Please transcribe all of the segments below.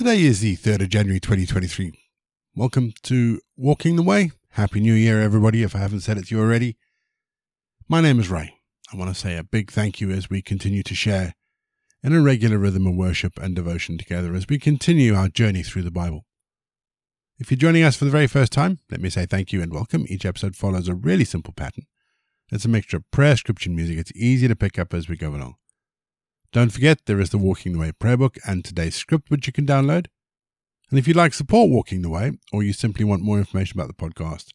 Today is the 3rd of January 2023. Welcome to Walking the Way. Happy New Year, everybody, if I haven't said it to you already. My name is Ray. I want to say a big thank you as we continue to share in a regular rhythm of worship and devotion together as we continue our journey through the Bible. If you're joining us for the very first time, let me say thank you and welcome. Each episode follows a really simple pattern. It's a mixture of prayer, scripture, and music. It's easy to pick up as we go along. Don't forget, there is the Walking the Way prayer book and today's script, which you can download. And if you'd like support Walking the Way, or you simply want more information about the podcast,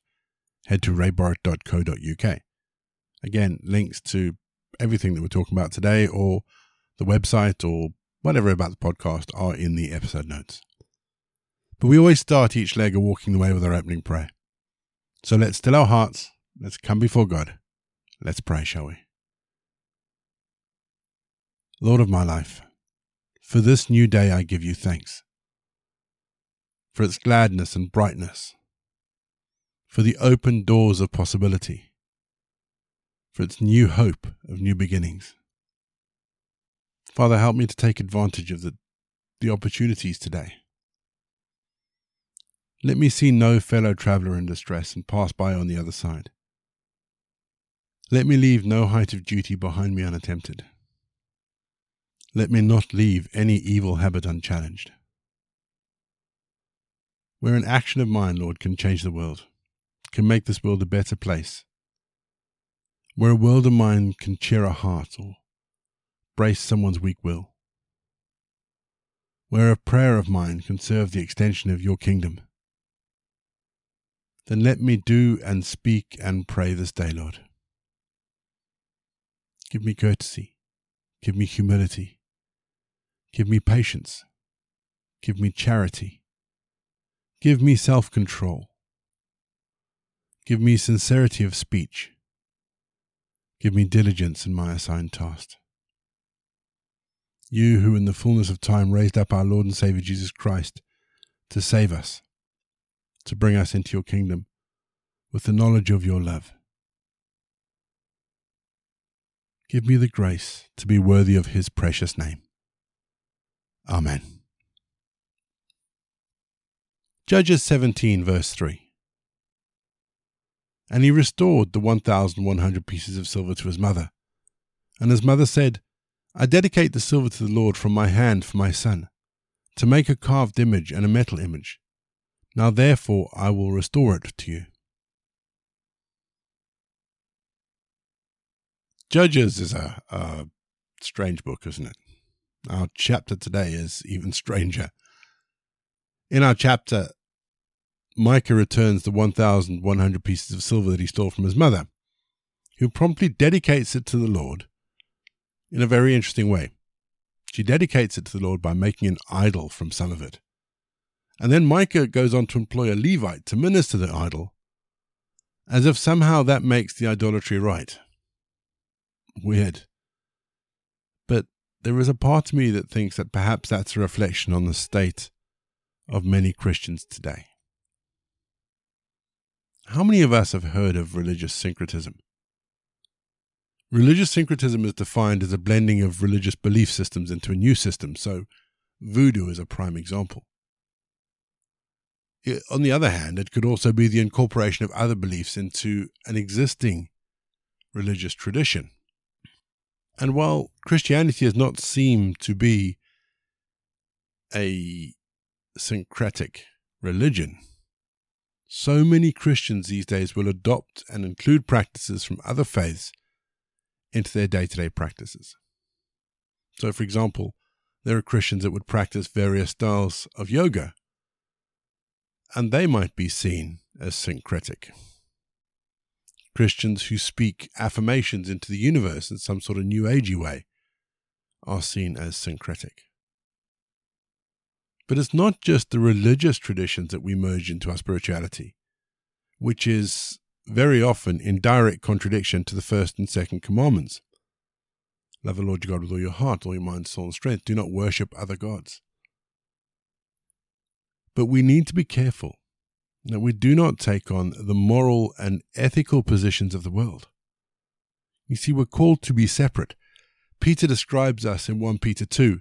head to rayborrett.co.uk. Again, links to everything that we're talking about today, or the website, or whatever about the podcast are in the episode notes. But we always start each leg of Walking the Way with our opening prayer. So let's still our hearts, let's come before God. Let's pray, shall we? Lord of my life, for this new day I give you thanks, for its gladness and brightness, for the open doors of possibility, for its new hope of new beginnings. Father, help me to take advantage of the, the opportunities today. Let me see no fellow traveller in distress and pass by on the other side. Let me leave no height of duty behind me unattempted. Let me not leave any evil habit unchallenged. Where an action of mine, Lord, can change the world, can make this world a better place. Where a word of mine can cheer a heart or brace someone's weak will. Where a prayer of mine can serve the extension of your kingdom. Then let me do and speak and pray this day, Lord. Give me courtesy. Give me humility. Give me patience. Give me charity. Give me self control. Give me sincerity of speech. Give me diligence in my assigned task. You who in the fullness of time raised up our Lord and Saviour Jesus Christ to save us, to bring us into your kingdom with the knowledge of your love. Give me the grace to be worthy of his precious name. Amen. Judges 17, verse 3. And he restored the 1,100 pieces of silver to his mother. And his mother said, I dedicate the silver to the Lord from my hand for my son, to make a carved image and a metal image. Now therefore I will restore it to you. Judges is a, a strange book, isn't it? Our chapter today is even stranger. In our chapter, Micah returns the 1,100 pieces of silver that he stole from his mother, who promptly dedicates it to the Lord in a very interesting way. She dedicates it to the Lord by making an idol from some of it. And then Micah goes on to employ a Levite to minister the idol, as if somehow that makes the idolatry right. Weird. But there is a part of me that thinks that perhaps that's a reflection on the state of many Christians today. How many of us have heard of religious syncretism? Religious syncretism is defined as a blending of religious belief systems into a new system, so voodoo is a prime example. On the other hand, it could also be the incorporation of other beliefs into an existing religious tradition. And while Christianity has not seemed to be a syncretic religion, so many Christians these days will adopt and include practices from other faiths into their day to day practices. So, for example, there are Christians that would practice various styles of yoga, and they might be seen as syncretic. Christians who speak affirmations into the universe in some sort of new agey way are seen as syncretic. But it's not just the religious traditions that we merge into our spirituality, which is very often in direct contradiction to the first and second commandments. Love the Lord your God with all your heart, all your mind, soul, and strength. Do not worship other gods. But we need to be careful that we do not take on the moral and ethical positions of the world. You see, we're called to be separate. Peter describes us in 1 Peter 2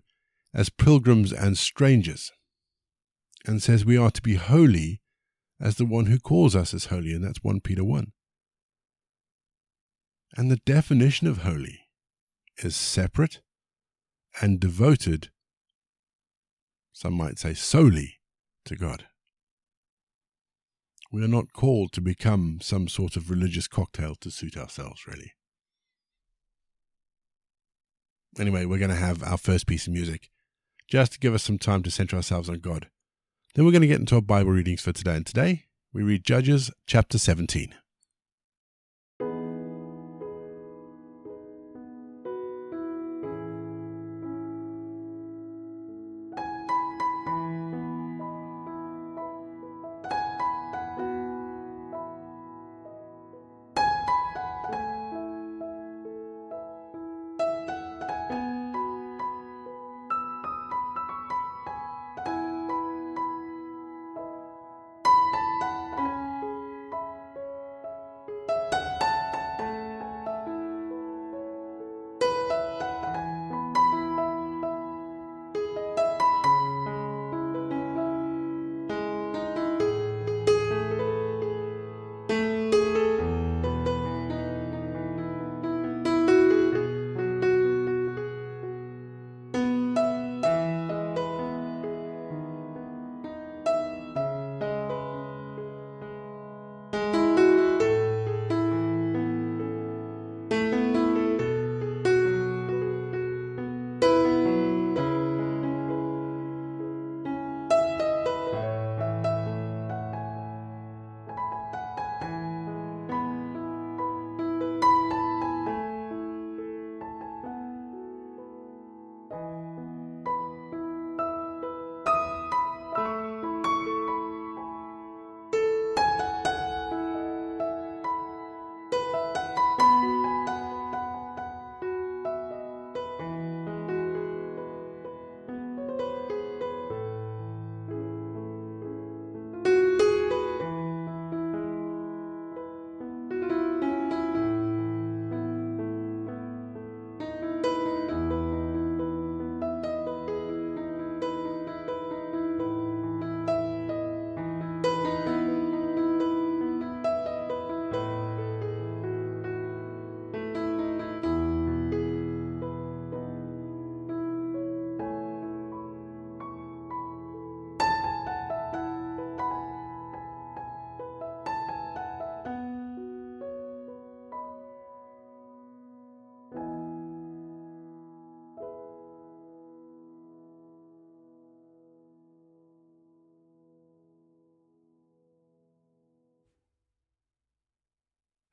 as pilgrims and strangers. and says we are to be holy as the one who calls us is holy, and that's 1 Peter 1. And the definition of holy is separate and devoted, some might say solely, to God. We are not called to become some sort of religious cocktail to suit ourselves, really. Anyway, we're going to have our first piece of music just to give us some time to center ourselves on God. Then we're going to get into our Bible readings for today. And today we read Judges chapter 17.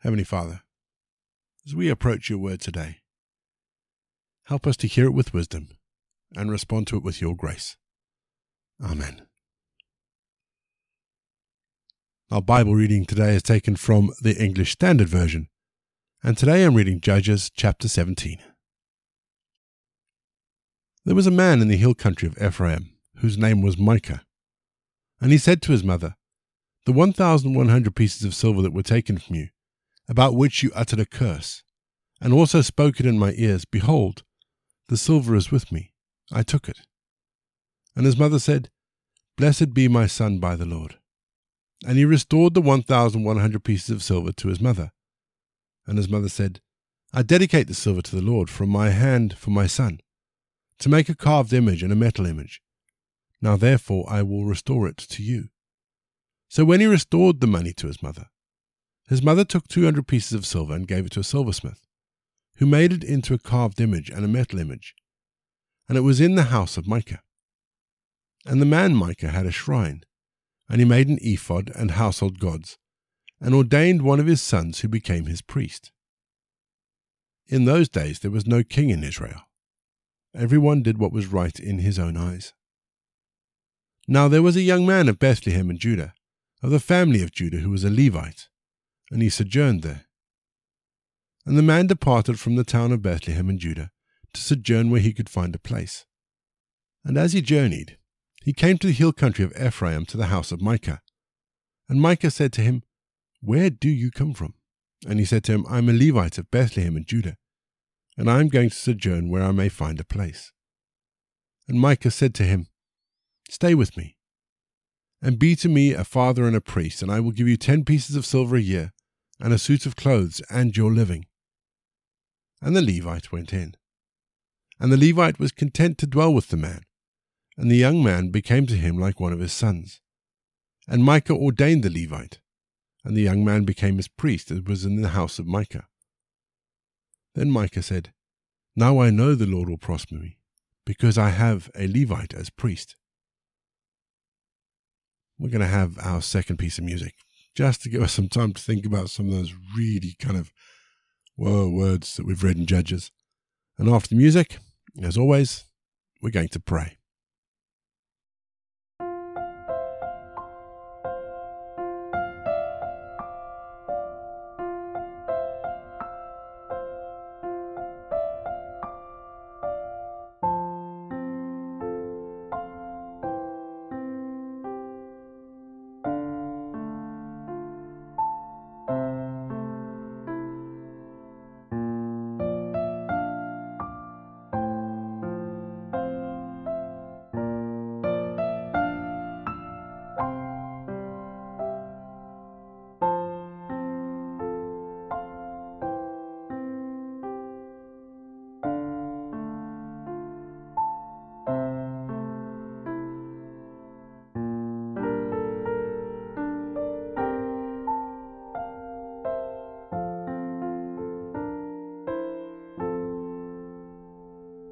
Heavenly Father, as we approach your word today, help us to hear it with wisdom and respond to it with your grace. Amen. Our Bible reading today is taken from the English Standard Version, and today I'm reading Judges chapter 17. There was a man in the hill country of Ephraim whose name was Micah, and he said to his mother, The 1,100 pieces of silver that were taken from you, about which you uttered a curse, and also spoke it in my ears, Behold, the silver is with me. I took it. And his mother said, Blessed be my son by the Lord. And he restored the 1,100 pieces of silver to his mother. And his mother said, I dedicate the silver to the Lord from my hand for my son, to make a carved image and a metal image. Now therefore I will restore it to you. So when he restored the money to his mother, his mother took 200 pieces of silver and gave it to a silversmith, who made it into a carved image and a metal image. And it was in the house of Micah. And the man Micah had a shrine, and he made an ephod and household gods, and ordained one of his sons who became his priest. In those days there was no king in Israel. Everyone did what was right in his own eyes. Now there was a young man of Bethlehem in Judah, of the family of Judah, who was a Levite and he sojourned there. And the man departed from the town of Bethlehem in Judah to sojourn where he could find a place. And as he journeyed, he came to the hill country of Ephraim to the house of Micah. And Micah said to him, Where do you come from? And he said to him, I am a Levite of Bethlehem in Judah, and I am going to sojourn where I may find a place. And Micah said to him, Stay with me, and be to me a father and a priest, and I will give you ten pieces of silver a year, and a suit of clothes, and your living. And the Levite went in. And the Levite was content to dwell with the man, and the young man became to him like one of his sons. And Micah ordained the Levite, and the young man became his priest, as was in the house of Micah. Then Micah said, Now I know the Lord will prosper me, because I have a Levite as priest we're going to have our second piece of music just to give us some time to think about some of those really kind of whoa words that we've read in Judges. And after the music, as always, we're going to pray.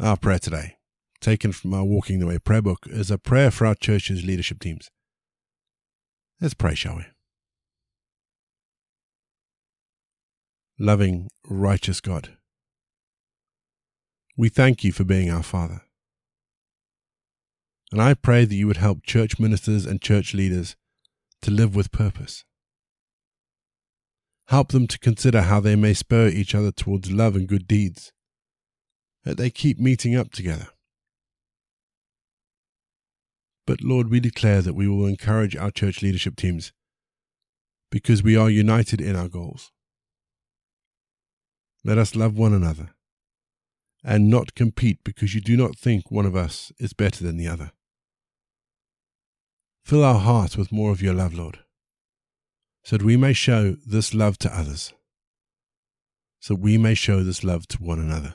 Our prayer today, taken from our Walking the Way prayer book, is a prayer for our church's leadership teams. Let's pray, shall we? Loving, righteous God, we thank you for being our Father. And I pray that you would help church ministers and church leaders to live with purpose. Help them to consider how they may spur each other towards love and good deeds that they keep meeting up together. But Lord, we declare that we will encourage our church leadership teams because we are united in our goals. Let us love one another and not compete because you do not think one of us is better than the other. Fill our hearts with more of your love, Lord, so that we may show this love to others, so that we may show this love to one another.